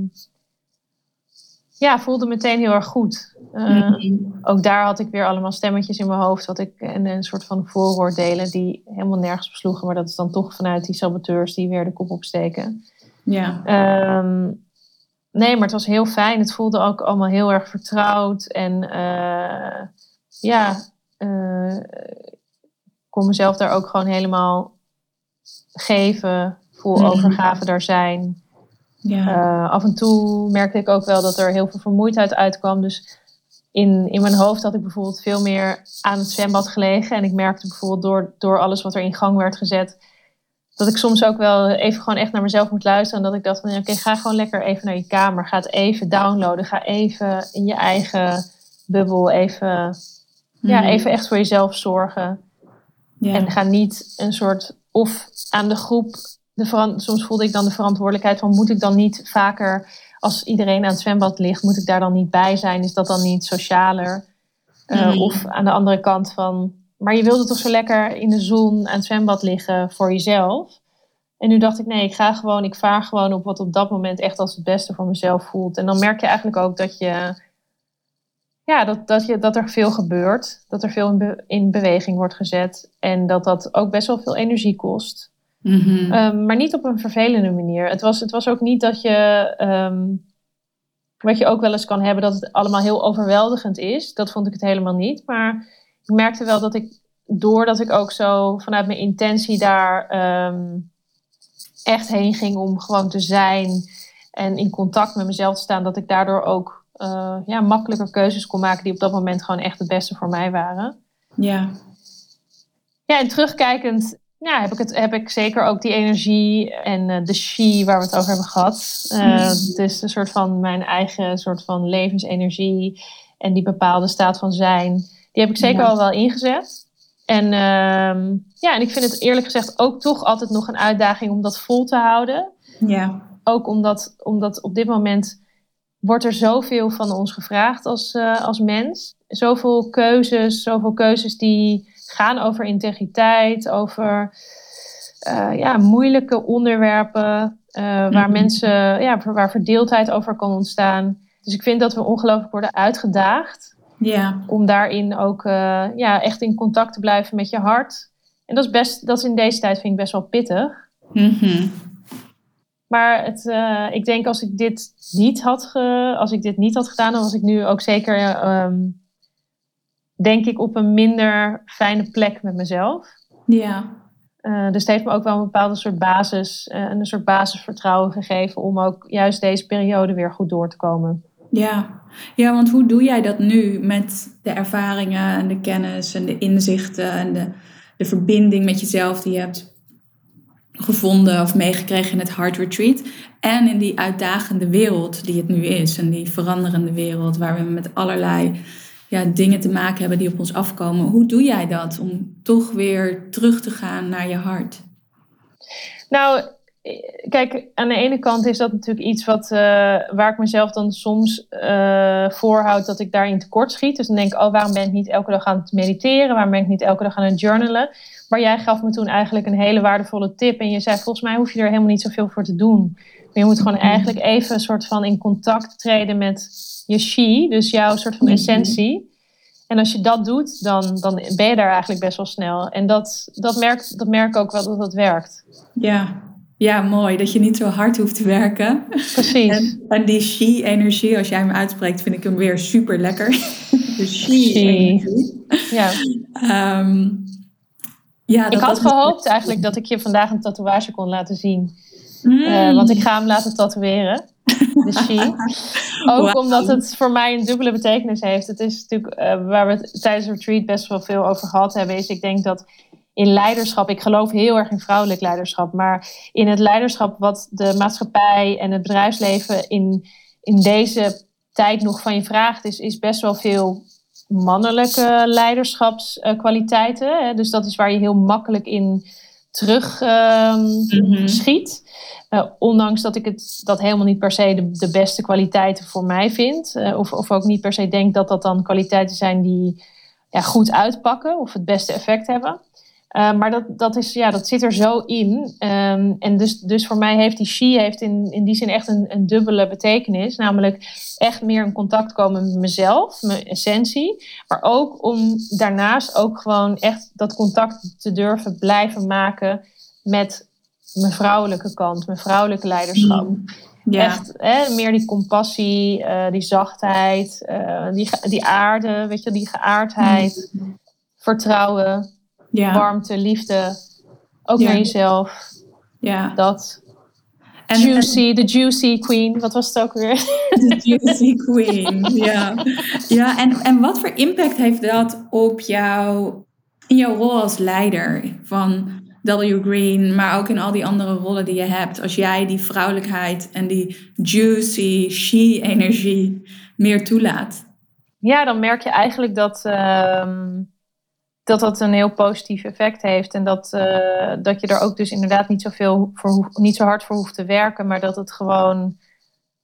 Speaker 2: ja, voelde meteen heel erg goed. Eh,
Speaker 1: Mhm.
Speaker 2: Ook daar had ik weer allemaal stemmetjes in mijn hoofd. Wat ik, en een soort van vooroordelen die helemaal nergens besloegen. Maar dat is dan toch vanuit die saboteurs die weer de kop opsteken.
Speaker 1: Ja.
Speaker 2: Ehm, nee, maar het was heel fijn. Het voelde ook allemaal heel erg vertrouwd. En ja, kon mezelf daar ook gewoon helemaal geven. Vol
Speaker 1: Mhm.
Speaker 2: overgave daar zijn.
Speaker 1: Ja.
Speaker 2: Eh, af en toe merkte ik ook wel dat er heel veel vermoeidheid uitkwam. Dus in, in mijn hoofd had ik bijvoorbeeld veel meer aan het zwembad gelegen. En ik merkte bijvoorbeeld door, door alles wat er in gang werd gezet. Dat ik soms ook wel even gewoon echt naar mezelf moet luisteren. En dat ik dacht van oké, ga gewoon lekker even naar je kamer. Ga het even downloaden. Ga even in je eigen bubbel even, ja,
Speaker 1: Mhm.
Speaker 2: even echt voor jezelf zorgen.
Speaker 1: Ja.
Speaker 2: En ga niet een soort of aan de groep. De soms voelde ik dan de verantwoordelijkheid van moet ik dan niet vaker als iedereen aan het zwembad ligt, moet ik daar dan niet bij zijn? Is dat dan niet socialer?
Speaker 1: Mhm.
Speaker 2: Of aan de andere kant van, maar je wilde toch zo lekker in de zon aan het zwembad liggen voor jezelf? En nu dacht ik, nee, ik ga gewoon, ik vaar gewoon op wat op dat moment echt als het beste voor mezelf voelt. En dan merk je eigenlijk ook dat je, ja, dat, dat, je, dat er veel gebeurt. Dat er veel in, be- in beweging wordt gezet. En dat dat ook best wel veel energie kost.
Speaker 1: Mhm.
Speaker 2: Ehm, maar niet op een vervelende manier. Het was, het was ook niet dat je, ehm, wat je ook wel eens kan hebben, dat het allemaal heel overweldigend is. Dat vond ik het helemaal niet. Maar ik merkte wel dat ik, doordat ik ook zo vanuit mijn intentie daar ehm, echt heen ging om gewoon te zijn en in contact met mezelf te staan, dat ik daardoor ook eh, ja, makkelijker keuzes kon maken die op dat moment gewoon echt het beste voor mij waren.
Speaker 1: ja.
Speaker 2: Ja, en terugkijkend ja, heb, ik het, heb ik zeker ook die energie en eh, de she waar we het over hebben gehad. Dus een soort van mijn eigen soort van levensenergie en die bepaalde staat van zijn, die heb ik zeker
Speaker 1: Ja.
Speaker 2: al wel ingezet. En ehm, ja, en ik vind het eerlijk gezegd ook toch altijd nog een uitdaging om dat vol te houden.
Speaker 1: Ja.
Speaker 2: Ook omdat, omdat op dit moment wordt er zoveel van ons gevraagd als, eh, als mens. Zoveel keuzes, zoveel keuzes die gaan over integriteit, over eh, ja, moeilijke onderwerpen, eh, waar
Speaker 1: Mhm.
Speaker 2: mensen, ja, waar verdeeldheid over kan ontstaan. Dus ik vind dat we ongelooflijk worden uitgedaagd
Speaker 1: Ja.
Speaker 2: om daarin ook ja, echt in contact te blijven met je hart. En dat is best, dat is in deze tijd vind ik best wel pittig.
Speaker 1: Mhm.
Speaker 2: Maar het, eh, ik denk als ik dit niet had, ge, als ik dit niet had gedaan, dan was ik nu ook zeker, ehm, denk ik, op een minder fijne plek met mezelf.
Speaker 1: Ja.
Speaker 2: Eh, dus het heeft me ook wel een bepaalde soort basis, eh, een soort basisvertrouwen gegeven om ook juist deze periode weer goed door te komen.
Speaker 1: Ja. ja, want hoe doe jij dat nu met de ervaringen en de kennis en de inzichten en de, de verbinding met jezelf die je hebt gevonden of meegekregen in het Heart Retreat en in die uitdagende wereld die het nu is en die veranderende wereld waar we met allerlei ja, dingen te maken hebben die op ons afkomen. Hoe doe jij dat om toch weer terug te gaan naar je hart?
Speaker 2: Nou, kijk, aan de ene kant is dat natuurlijk iets wat, uh, waar ik mezelf dan soms uh, voorhoud dat ik daarin tekort schiet. Dus dan denk ik, oh, waarom ben ik niet elke dag aan het mediteren? Waarom ben ik niet elke dag aan het journalen? Maar jij gaf me toen eigenlijk een hele waardevolle tip. En je zei, volgens mij hoef je er helemaal niet zoveel voor te doen. Maar je moet gewoon eigenlijk even een soort van in contact treden met je chi, dus jouw soort van essentie. En als je dat doet, dan, dan ben je daar eigenlijk best wel snel. En dat, dat, merk, dat merk ik ook wel dat dat werkt.
Speaker 1: Ja. ja, mooi. Dat je niet zo hard hoeft te werken.
Speaker 2: Precies.
Speaker 1: En, die chi-energie, als jij hem uitspreekt, vind ik hem weer super lekker. De chi-energie.
Speaker 2: Ja.
Speaker 1: Um, ja,
Speaker 2: ik had gehoopt eigenlijk dat ik je vandaag een tatoeage kon laten zien. Uh, want ik ga hem laten tatoeëren. De chi. Ook omdat het voor mij een dubbele betekenis heeft. Het is natuurlijk uh, waar we het tijdens het retreat best wel veel over gehad hebben. Is ik denk dat in leiderschap, ik geloof heel erg in vrouwelijk leiderschap. Maar in het leiderschap wat de maatschappij en het bedrijfsleven in, in deze tijd nog van je vraagt, is, is best wel veel mannelijke leiderschapskwaliteiten. Dus dat is waar je heel makkelijk in terug um, schiet. Uh, ondanks dat ik het, dat helemaal niet per se de, de beste kwaliteiten voor mij vind. Uh, of, of ook niet per se denk dat dat dan kwaliteiten zijn die ja, goed uitpakken of het beste effect hebben. Uh, maar dat, dat, is, ja, dat zit er zo in. Um, en dus, dus voor mij heeft die Shi heeft in, in die zin echt een, een dubbele betekenis. Namelijk echt meer in contact komen met mezelf, mijn essentie. Maar ook om daarnaast ook gewoon echt dat contact te durven blijven maken met mijn vrouwelijke kant, mijn vrouwelijke leiderschap. Mm. Ja. Echt hè, meer die compassie, uh, die zachtheid, uh, die, die aarde, weet je, die geaardheid, mm. vertrouwen, ja. warmte, liefde, ook naar jezelf.
Speaker 1: Ja.
Speaker 2: Dat. En, juicy, de juicy queen, wat was het ook weer?
Speaker 1: De juicy queen, ja. Ja, en, en wat voor impact heeft dat op jou, in jouw rol als leider van W Green, maar ook in al die andere rollen die je hebt. Als jij die vrouwelijkheid en die juicy, she-energie meer toelaat.
Speaker 2: Ja, dan merk je eigenlijk dat, uh, dat dat een heel positief effect heeft. En dat, uh, dat je er ook dus inderdaad niet, zoveel voor niet zo hard voor hoeft te werken. Maar dat het gewoon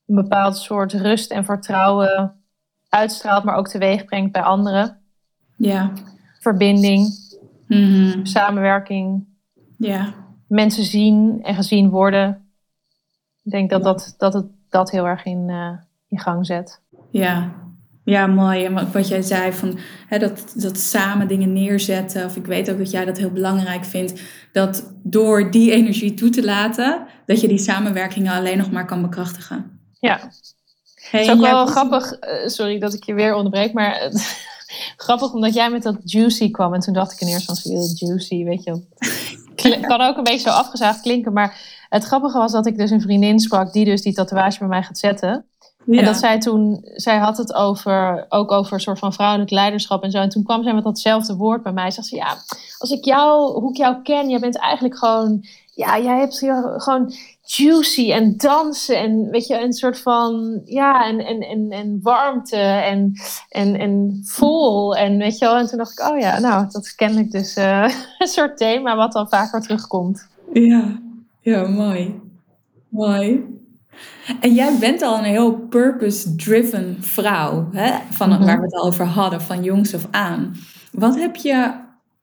Speaker 2: een bepaald soort rust en vertrouwen uitstraalt, maar ook teweeg brengt bij anderen.
Speaker 1: Ja.
Speaker 2: Verbinding,
Speaker 1: mm-hmm.
Speaker 2: samenwerking.
Speaker 1: Ja.
Speaker 2: Mensen zien en gezien worden. Ik denk dat, dat, dat het dat heel erg in, uh, in gang zet.
Speaker 1: Ja, ja, mooi. En wat jij zei, van, hè, dat, dat samen dingen neerzetten. Of ik weet ook dat jij dat heel belangrijk vindt. Dat door die energie toe te laten, dat je die samenwerkingen alleen nog maar kan bekrachtigen.
Speaker 2: Ja. het is ook wel grappig, uh, sorry dat ik je weer onderbreek, maar grappig omdat jij met dat juicy kwam. En toen dacht ik in eerste instantie, juicy, weet je kan ook een beetje zo afgezaagd klinken. Maar het grappige was dat ik dus een vriendin sprak die dus die tatoeage bij mij gaat zetten. En dat zij toen, zij had het over, ook over een soort van vrouwelijk leiderschap en zo. En toen kwam zij met datzelfde woord bij mij. Zegt ze, ja, als ik jou, hoe ik jou ken, jij bent eigenlijk gewoon, ja, jij hebt gewoon juicy en dansen en weet je, een soort van, ja, en, en, en, en warmte en, en, en vol. En weet je wel, en toen dacht ik, oh ja, nou, dat is kennelijk dus uh, een soort thema wat dan vaker terugkomt.
Speaker 1: Ja, ja, mooi. Mooi. En jij bent al een heel purpose-driven vrouw, hè? Van, mm-hmm. waar we het al over hadden, van jongs af aan. Wat heb je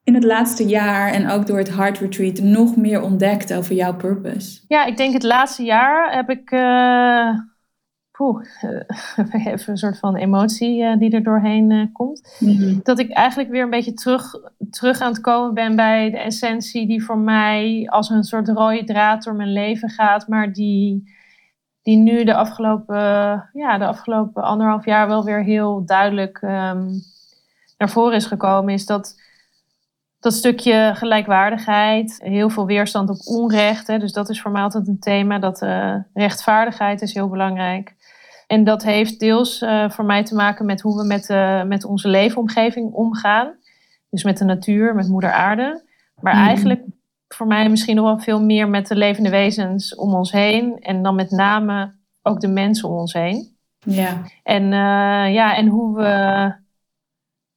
Speaker 1: in het laatste jaar en ook door het Heart Retreat nog meer ontdekt over jouw purpose?
Speaker 2: Ja, ik denk het laatste jaar heb ik. Uh, poeh, even een soort van emotie uh, die er doorheen komt.
Speaker 1: Mm-hmm.
Speaker 2: Dat ik eigenlijk weer een beetje terug, terug aan het komen ben bij de essentie die voor mij als een soort rode draad door mijn leven gaat, maar die die nu de afgelopen, ja, de afgelopen anderhalf jaar wel weer heel duidelijk um, naar voren is gekomen, is dat dat stukje gelijkwaardigheid, heel veel weerstand op onrecht. Hè, dus dat is voor mij altijd een thema. Dat uh, rechtvaardigheid is heel belangrijk. En dat heeft deels uh, voor mij te maken met hoe we met, uh, met onze leefomgeving omgaan. Dus met de natuur, met moeder aarde. Maar mm. eigenlijk voor mij misschien nog wel veel meer met de levende wezens om ons heen. En dan met name ook de mensen om ons heen.
Speaker 1: Ja.
Speaker 2: En, uh, ja, en hoe, we,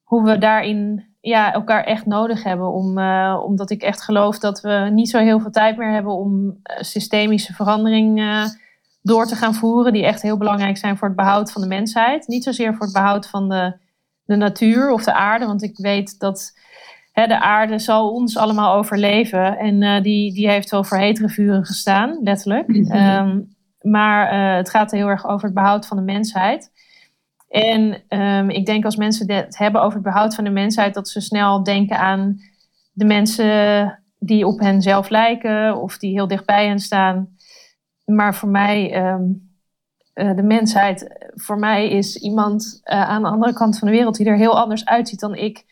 Speaker 2: hoe we daarin ja, elkaar echt nodig hebben. Om, uh, omdat ik echt geloof dat we niet zo heel veel tijd meer hebben om systemische verandering door te gaan voeren. Die echt heel belangrijk zijn voor het behoud van de mensheid. Niet zozeer voor het behoud van de, de natuur of de aarde. Want ik weet dat hè, de aarde zal ons allemaal overleven. En die, die heeft wel voor hetere vuren gestaan, letterlijk. Mm maar uh, het gaat heel erg over het behoud van de mensheid. En um, ik denk als mensen het hebben over het behoud van de mensheid, dat ze snel denken aan de mensen die op hen zelf lijken of die heel dichtbij hen staan. Maar voor mij, um, uh, de mensheid, voor mij is iemand uh, aan de andere kant van de wereld die er heel anders uitziet dan ik,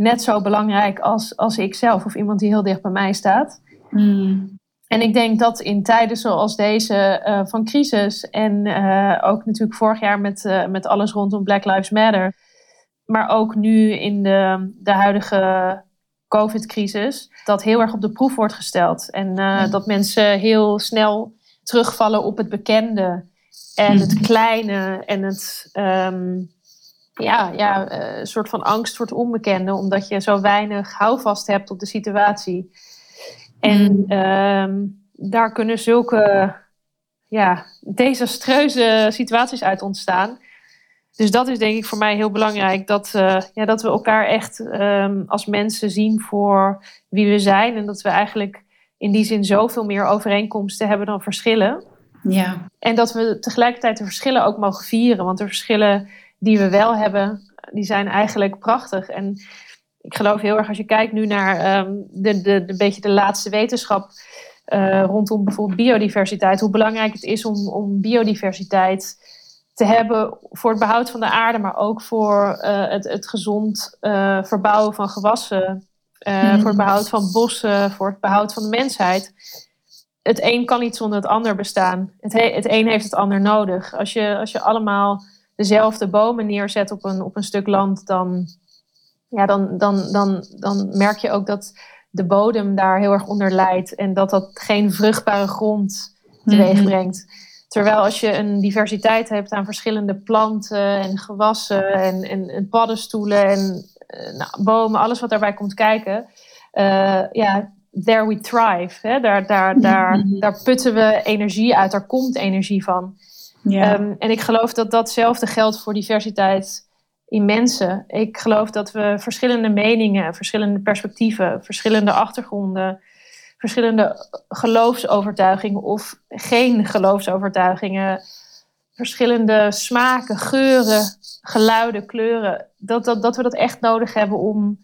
Speaker 2: net zo belangrijk als, als ik zelf of iemand die heel dicht bij mij staat. Mm. En ik denk dat in tijden zoals deze uh, van crisis en uh, ook natuurlijk vorig jaar met, uh, met alles rondom Black Lives Matter, maar ook nu in de, de huidige COVID-crisis, dat heel erg op de proef wordt gesteld. En ja. dat mensen heel snel terugvallen op het bekende en het mhm. kleine en het, um, ja, ja, een soort van angst voor het onbekende, omdat je zo weinig houvast hebt op de situatie. En mm. ehm, daar kunnen zulke ja, desastreuze situaties uit ontstaan. Dus dat is denk ik voor mij heel belangrijk. Dat, uh, ja, dat we elkaar echt um, als mensen zien voor wie we zijn. En dat we eigenlijk in die zin zoveel meer overeenkomsten hebben dan verschillen. Ja. En dat we tegelijkertijd de verschillen ook mogen vieren. Want de verschillen die we wel hebben, die zijn eigenlijk prachtig. En ik geloof heel erg als je kijkt nu naar um, de, de, de, beetje de laatste wetenschap uh, rondom bijvoorbeeld biodiversiteit, hoe belangrijk het is om, om biodiversiteit te hebben voor het behoud van de aarde, maar ook voor uh, het, het gezond uh, verbouwen van gewassen, mm. voor het behoud van bossen, voor het behoud van de mensheid. Het een kan niet zonder het ander bestaan. Het, het een heeft het ander nodig. Als je, als je allemaal dezelfde bomen neerzet op een, op een stuk land, dan, ja, dan, dan, dan, dan merk je ook dat de bodem daar heel erg onder leidt en dat dat geen vruchtbare grond teweeg mhm. brengt. Terwijl als je een diversiteit hebt aan verschillende planten en gewassen en, en, en paddenstoelen en uh, nou, bomen, alles wat daarbij komt kijken, uh, ja, there we thrive. Hè? Daar, daar, daar, mhm. daar putten we energie uit, daar komt energie van. Ja. Um, en ik geloof dat datzelfde geldt voor diversiteit in mensen. Ik geloof dat we verschillende meningen, verschillende perspectieven, verschillende achtergronden, verschillende geloofsovertuigingen of geen geloofsovertuigingen, verschillende smaken, geuren, geluiden, kleuren, dat, dat, dat we dat echt nodig hebben om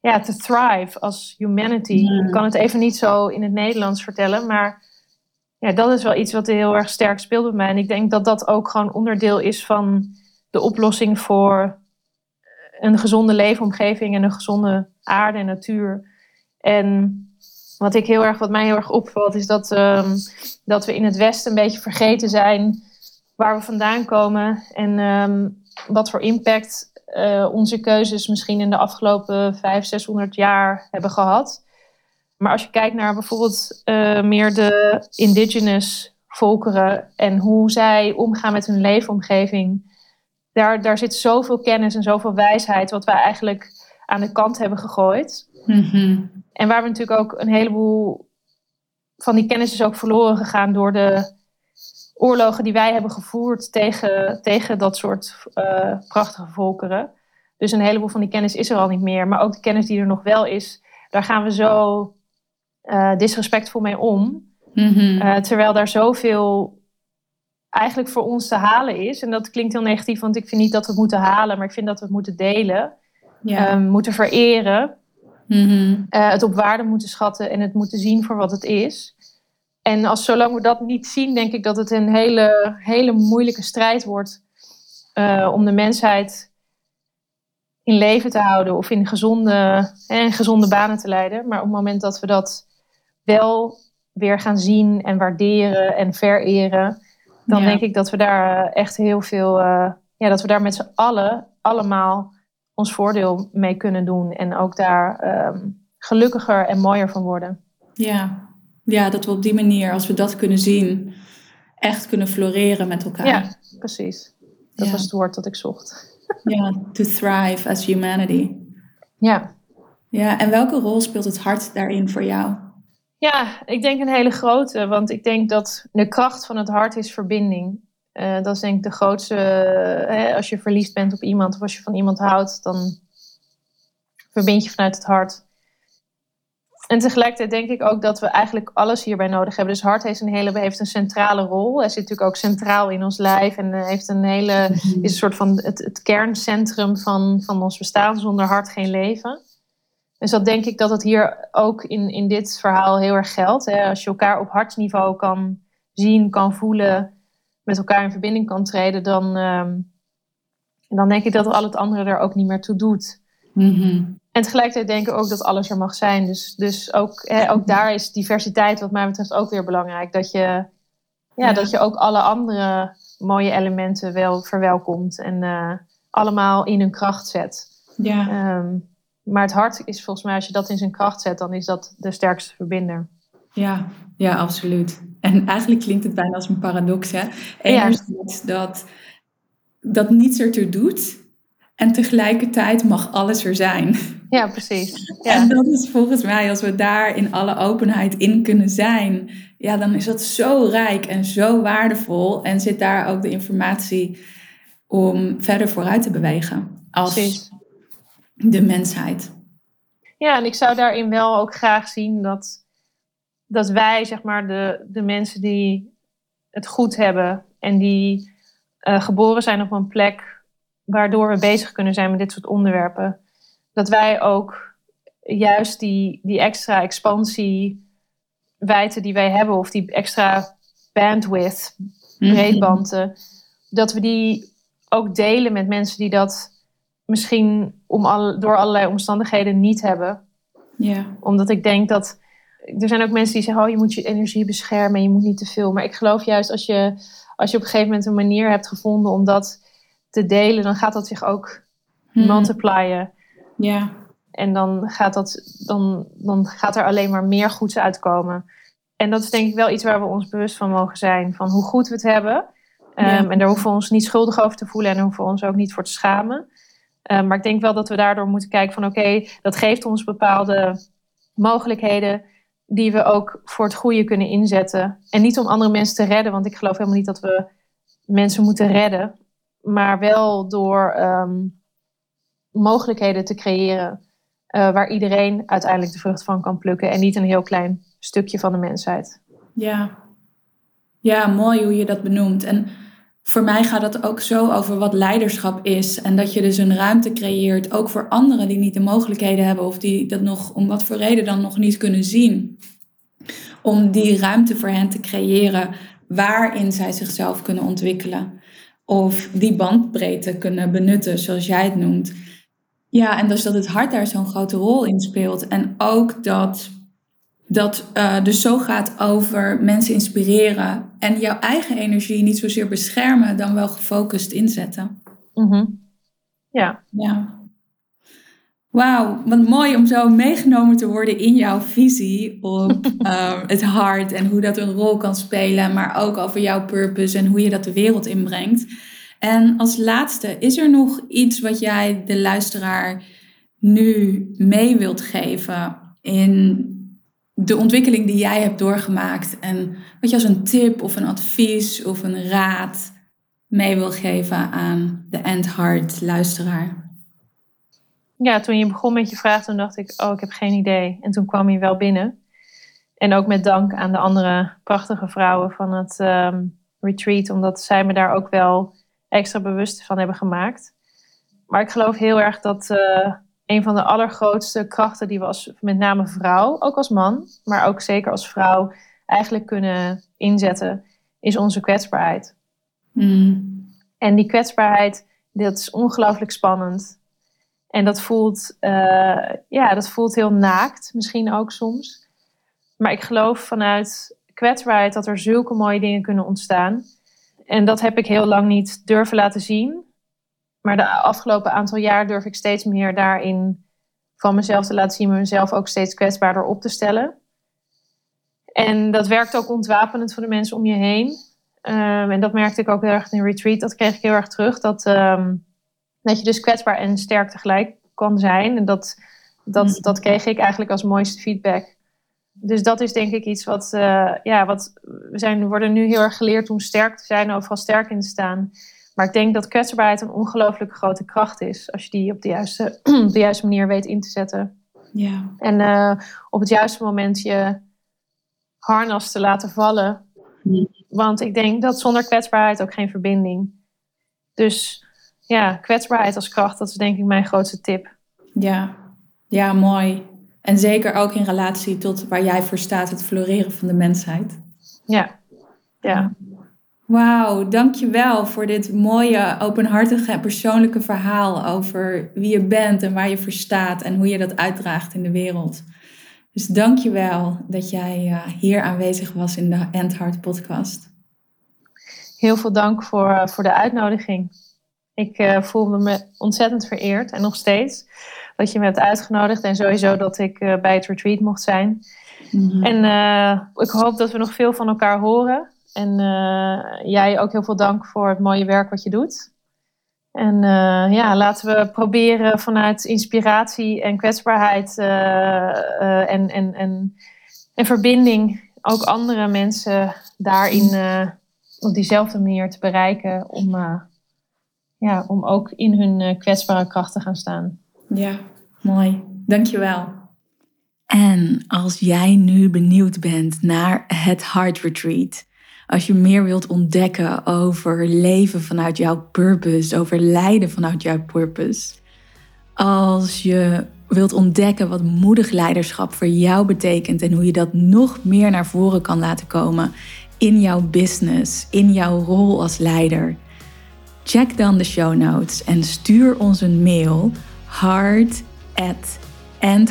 Speaker 2: ja, te thrive als humanity. Ik kan het even niet zo in het Nederlands vertellen, maar ja, dat is wel iets wat heel erg sterk speelt bij mij. En ik denk dat dat ook gewoon onderdeel is van de oplossing voor een gezonde leefomgeving en een gezonde aarde en natuur. En wat ik heel erg, wat mij heel erg opvalt, is dat, um, dat we in het Westen een beetje vergeten zijn waar we vandaan komen en um, wat voor impact uh, onze keuzes misschien in de afgelopen 500, 600 jaar hebben gehad. Maar als je kijkt naar bijvoorbeeld uh, meer de indigenous volkeren en hoe zij omgaan met hun leefomgeving, daar, daar zit zoveel kennis en zoveel wijsheid, wat wij eigenlijk aan de kant hebben gegooid. Mhm. En waar we natuurlijk ook een heleboel van die kennis is ook verloren gegaan door de oorlogen die wij hebben gevoerd tegen, tegen dat soort uh, prachtige volkeren. Dus een heleboel van die kennis is er al niet meer. Maar ook de kennis die er nog wel is, daar gaan we zo uh, disrespectvol mee om. Mm -hmm. terwijl daar zoveel eigenlijk voor ons te halen is. En dat klinkt heel negatief, want ik vind niet dat we het moeten halen, maar ik vind dat we het moeten delen. Ja. Um, moeten vereren. Mm-hmm. Uh, het op waarde moeten schatten en het moeten zien voor wat het is. En als zolang we dat niet zien, denk ik dat het een hele, hele moeilijke strijd wordt uh, om de mensheid in leven te houden of in gezonde, en gezonde banen te leiden. Maar op het moment dat we dat wel weer gaan zien en waarderen en vereren, dan denk ik dat we daar eh, echt heel veel, uh, ja, dat we daar met z'n allen allemaal ons voordeel mee kunnen doen. En ook daar um, gelukkiger en mooier van worden.
Speaker 1: Ja. ja, dat we op die manier, als we dat kunnen zien, echt kunnen floreren met elkaar.
Speaker 2: Ja, precies. Dat was het woord dat ik zocht.
Speaker 1: Ja, to thrive as humanity.
Speaker 2: Ja.
Speaker 1: Ja, en welke rol speelt het hart daarin voor jou?
Speaker 2: Ja, ik denk een hele grote. Want ik denk dat de kracht van het hart is verbinding. Uh, dat is denk ik de grootste. Uh, als je verliefd bent op iemand of als je van iemand houdt, dan verbind je vanuit het hart. En tegelijkertijd denk ik ook dat we eigenlijk alles hierbij nodig hebben. Dus hart heeft een hele heeft een centrale rol. Hij zit natuurlijk ook centraal in ons lijf en eh, heeft een hele mhm. is een soort van het, het kerncentrum van, van ons bestaan. Zonder hart geen leven. Dus dat denk ik dat het hier ook in, in dit verhaal heel erg geldt. Hè? Als je elkaar op hartsniveau kan zien, kan voelen, met elkaar in verbinding kan treden, dan, ehm, dan denk ik dat al het andere er ook niet meer toe doet. Mm en tegelijkertijd denk ik ook dat alles er mag zijn. Dus, dus ook, hè, ook daar is diversiteit wat mij betreft ook weer belangrijk. Dat je, ja, dat je ook alle andere mooie elementen wel verwelkomt. En uh, allemaal in hun kracht zet. Ja. Ehm, maar het hart is volgens mij, als je dat in zijn kracht zet, dan is dat de sterkste verbinder.
Speaker 1: Ja, ja, absoluut. En eigenlijk klinkt het bijna als een paradox. Hè? Enerzijds ja. dat, dat niets ertoe doet. En tegelijkertijd mag alles er zijn.
Speaker 2: Ja, precies. Ja.
Speaker 1: En dat is volgens mij, als we daar in alle openheid in kunnen zijn, ja, dan is dat zo rijk en zo waardevol. En zit daar ook de informatie om verder vooruit te bewegen als de mensheid.
Speaker 2: Ja, en ik zou daarin wel ook graag zien dat, dat wij, zeg maar, de, de mensen die het goed hebben en die uh, geboren zijn op een plek waardoor we bezig kunnen zijn met dit soort onderwerpen, dat wij ook juist die, die extra expansie wijten die wij hebben, of die extra bandwidth, mhm. breedbanden, dat we die ook delen met mensen die dat misschien om al, door allerlei omstandigheden niet hebben. Ja. Omdat ik denk dat. Er zijn ook mensen die zeggen: Oh, je moet je energie beschermen en je moet niet te veel. Maar ik geloof juist als je, als je op een gegeven moment een manier hebt gevonden om dat te delen, dan gaat dat zich ook hmm. multiplyen. Ja. En dan gaat, dat, dan, dan gaat er alleen maar meer goeds uitkomen. En dat is denk ik wel iets waar we ons bewust van mogen zijn. Van hoe goed we het hebben. Ehm, en daar hoeven we ons niet schuldig over te voelen. En daar hoeven we ons ook niet voor te schamen. Um, maar ik denk wel dat we daardoor moeten kijken van oké, dat geeft ons bepaalde mogelijkheden die we ook voor het goede kunnen inzetten. En niet om andere mensen te redden, want ik geloof helemaal niet dat we mensen moeten redden maar wel door ehm, mogelijkheden te creëren uh, waar iedereen uiteindelijk de vrucht van kan plukken en niet een heel klein stukje van de mensheid.
Speaker 1: Ja, ja mooi hoe je dat benoemt. En voor mij gaat het ook zo over wat leiderschap is. En dat je dus een ruimte creëert, ook voor anderen die niet de mogelijkheden hebben of die dat nog om wat voor reden dan nog niet kunnen zien. Om die ruimte voor hen te creëren waarin zij zichzelf kunnen ontwikkelen of die bandbreedte kunnen benutten, zoals jij het noemt. Ja, en dus dat het hart daar zo'n grote rol in speelt. En ook dat dat uh, dus zo gaat over mensen inspireren en jouw eigen energie niet zozeer beschermen, dan wel gefocust inzetten.
Speaker 2: Mm Ja.
Speaker 1: Ja. Wauw, wat mooi om zo meegenomen te worden in jouw visie op uh, het hart en hoe dat een rol kan spelen, maar ook over jouw purpose en hoe je dat de wereld inbrengt. En als laatste, is er nog iets wat jij de luisteraar nu mee wilt geven in de ontwikkeling die jij hebt doorgemaakt en wat je als een tip of een advies of een raad mee wil geven aan de End Heart luisteraar?
Speaker 2: ja, toen je begon met je vraag, toen dacht ik, oh, ik heb geen idee. En toen kwam je wel binnen. En ook met dank aan de andere prachtige vrouwen van het ehm, retreat, omdat zij me daar ook wel extra bewust van hebben gemaakt. Maar ik geloof heel erg dat uh, een van de allergrootste krachten die we als met name vrouw, ook als man, maar ook zeker als vrouw, eigenlijk kunnen inzetten, is onze kwetsbaarheid. Mm. En die kwetsbaarheid, dat is ongelooflijk spannend. En dat voelt, uh, ja, dat voelt heel naakt, misschien ook soms. Maar ik geloof vanuit kwetsbaarheid dat er zulke mooie dingen kunnen ontstaan. En dat heb ik heel lang niet durven laten zien. Maar de afgelopen aantal jaar durf ik steeds meer daarin van mezelf te laten zien, mezelf ook steeds kwetsbaarder op te stellen. En dat werkt ook ontwapenend voor de mensen om je heen. Um, en dat merkte ik ook heel erg in retreat. Dat kreeg ik heel erg terug. Dat, um, dat je dus kwetsbaar en sterk tegelijk kan zijn. En dat Dat,
Speaker 1: Mhm.
Speaker 2: dat kreeg ik eigenlijk als mooiste feedback. Dus dat is denk ik iets wat, eh, ja, wat we zijn, worden nu heel erg geleerd om sterk te zijn, overal sterk in te staan. Maar ik denk dat kwetsbaarheid een ongelooflijk grote kracht is, als je die op de juiste, op de juiste manier weet in te zetten.
Speaker 1: Ja.
Speaker 2: En eh, op het juiste moment je harnas te laten vallen. Want ik denk dat zonder kwetsbaarheid ook geen verbinding. Dus ja, kwetsbaarheid als kracht, dat is denk ik mijn grootste tip.
Speaker 1: Ja. ja, mooi. En zeker ook in relatie tot waar jij voor staat, het floreren van de mensheid.
Speaker 2: Ja, ja.
Speaker 1: Wauw, dankjewel voor dit mooie, openhartige en persoonlijke verhaal over wie je bent en waar je voor staat en hoe je dat uitdraagt in de wereld. Dus dankjewel dat jij eh, hier aanwezig was in de End Heart podcast.
Speaker 2: Heel veel dank voor, eh, voor de uitnodiging. Ik eh, voelde me ontzettend vereerd en nog steeds dat je me hebt uitgenodigd en sowieso dat ik bij het retreat mocht zijn. En eh, ik hoop dat we nog veel van elkaar horen. En eh, jij ook heel veel dank voor het mooie werk wat je doet. En eh, ja, laten we proberen vanuit inspiratie en kwetsbaarheid eh, eh, en, en, en, en verbinding ook andere mensen daarin eh, op diezelfde manier te bereiken. Om, eh, ja, om ook in hun eh, kwetsbare kracht te gaan staan.
Speaker 1: Ja, mooi. Dankjewel. En als jij nu benieuwd bent naar het Heart Retreat, als je meer wilt ontdekken over leven vanuit jouw purpose, over lijden vanuit jouw purpose, als je wilt ontdekken wat moedig leiderschap voor jou betekent en hoe je dat nog meer naar voren kan laten komen in jouw business, in jouw rol als leider, check dan de show notes en stuur ons een mail hard at en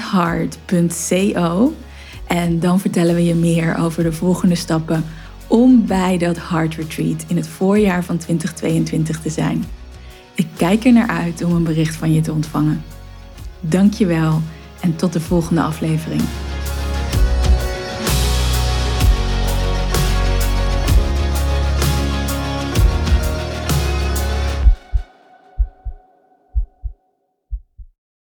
Speaker 1: dan vertellen we je meer over de volgende stappen om bij dat Heart Retreat in het voorjaar van 2022 te zijn. Ik kijk er naar uit om een bericht van je te ontvangen. Dankjewel en tot de volgende aflevering.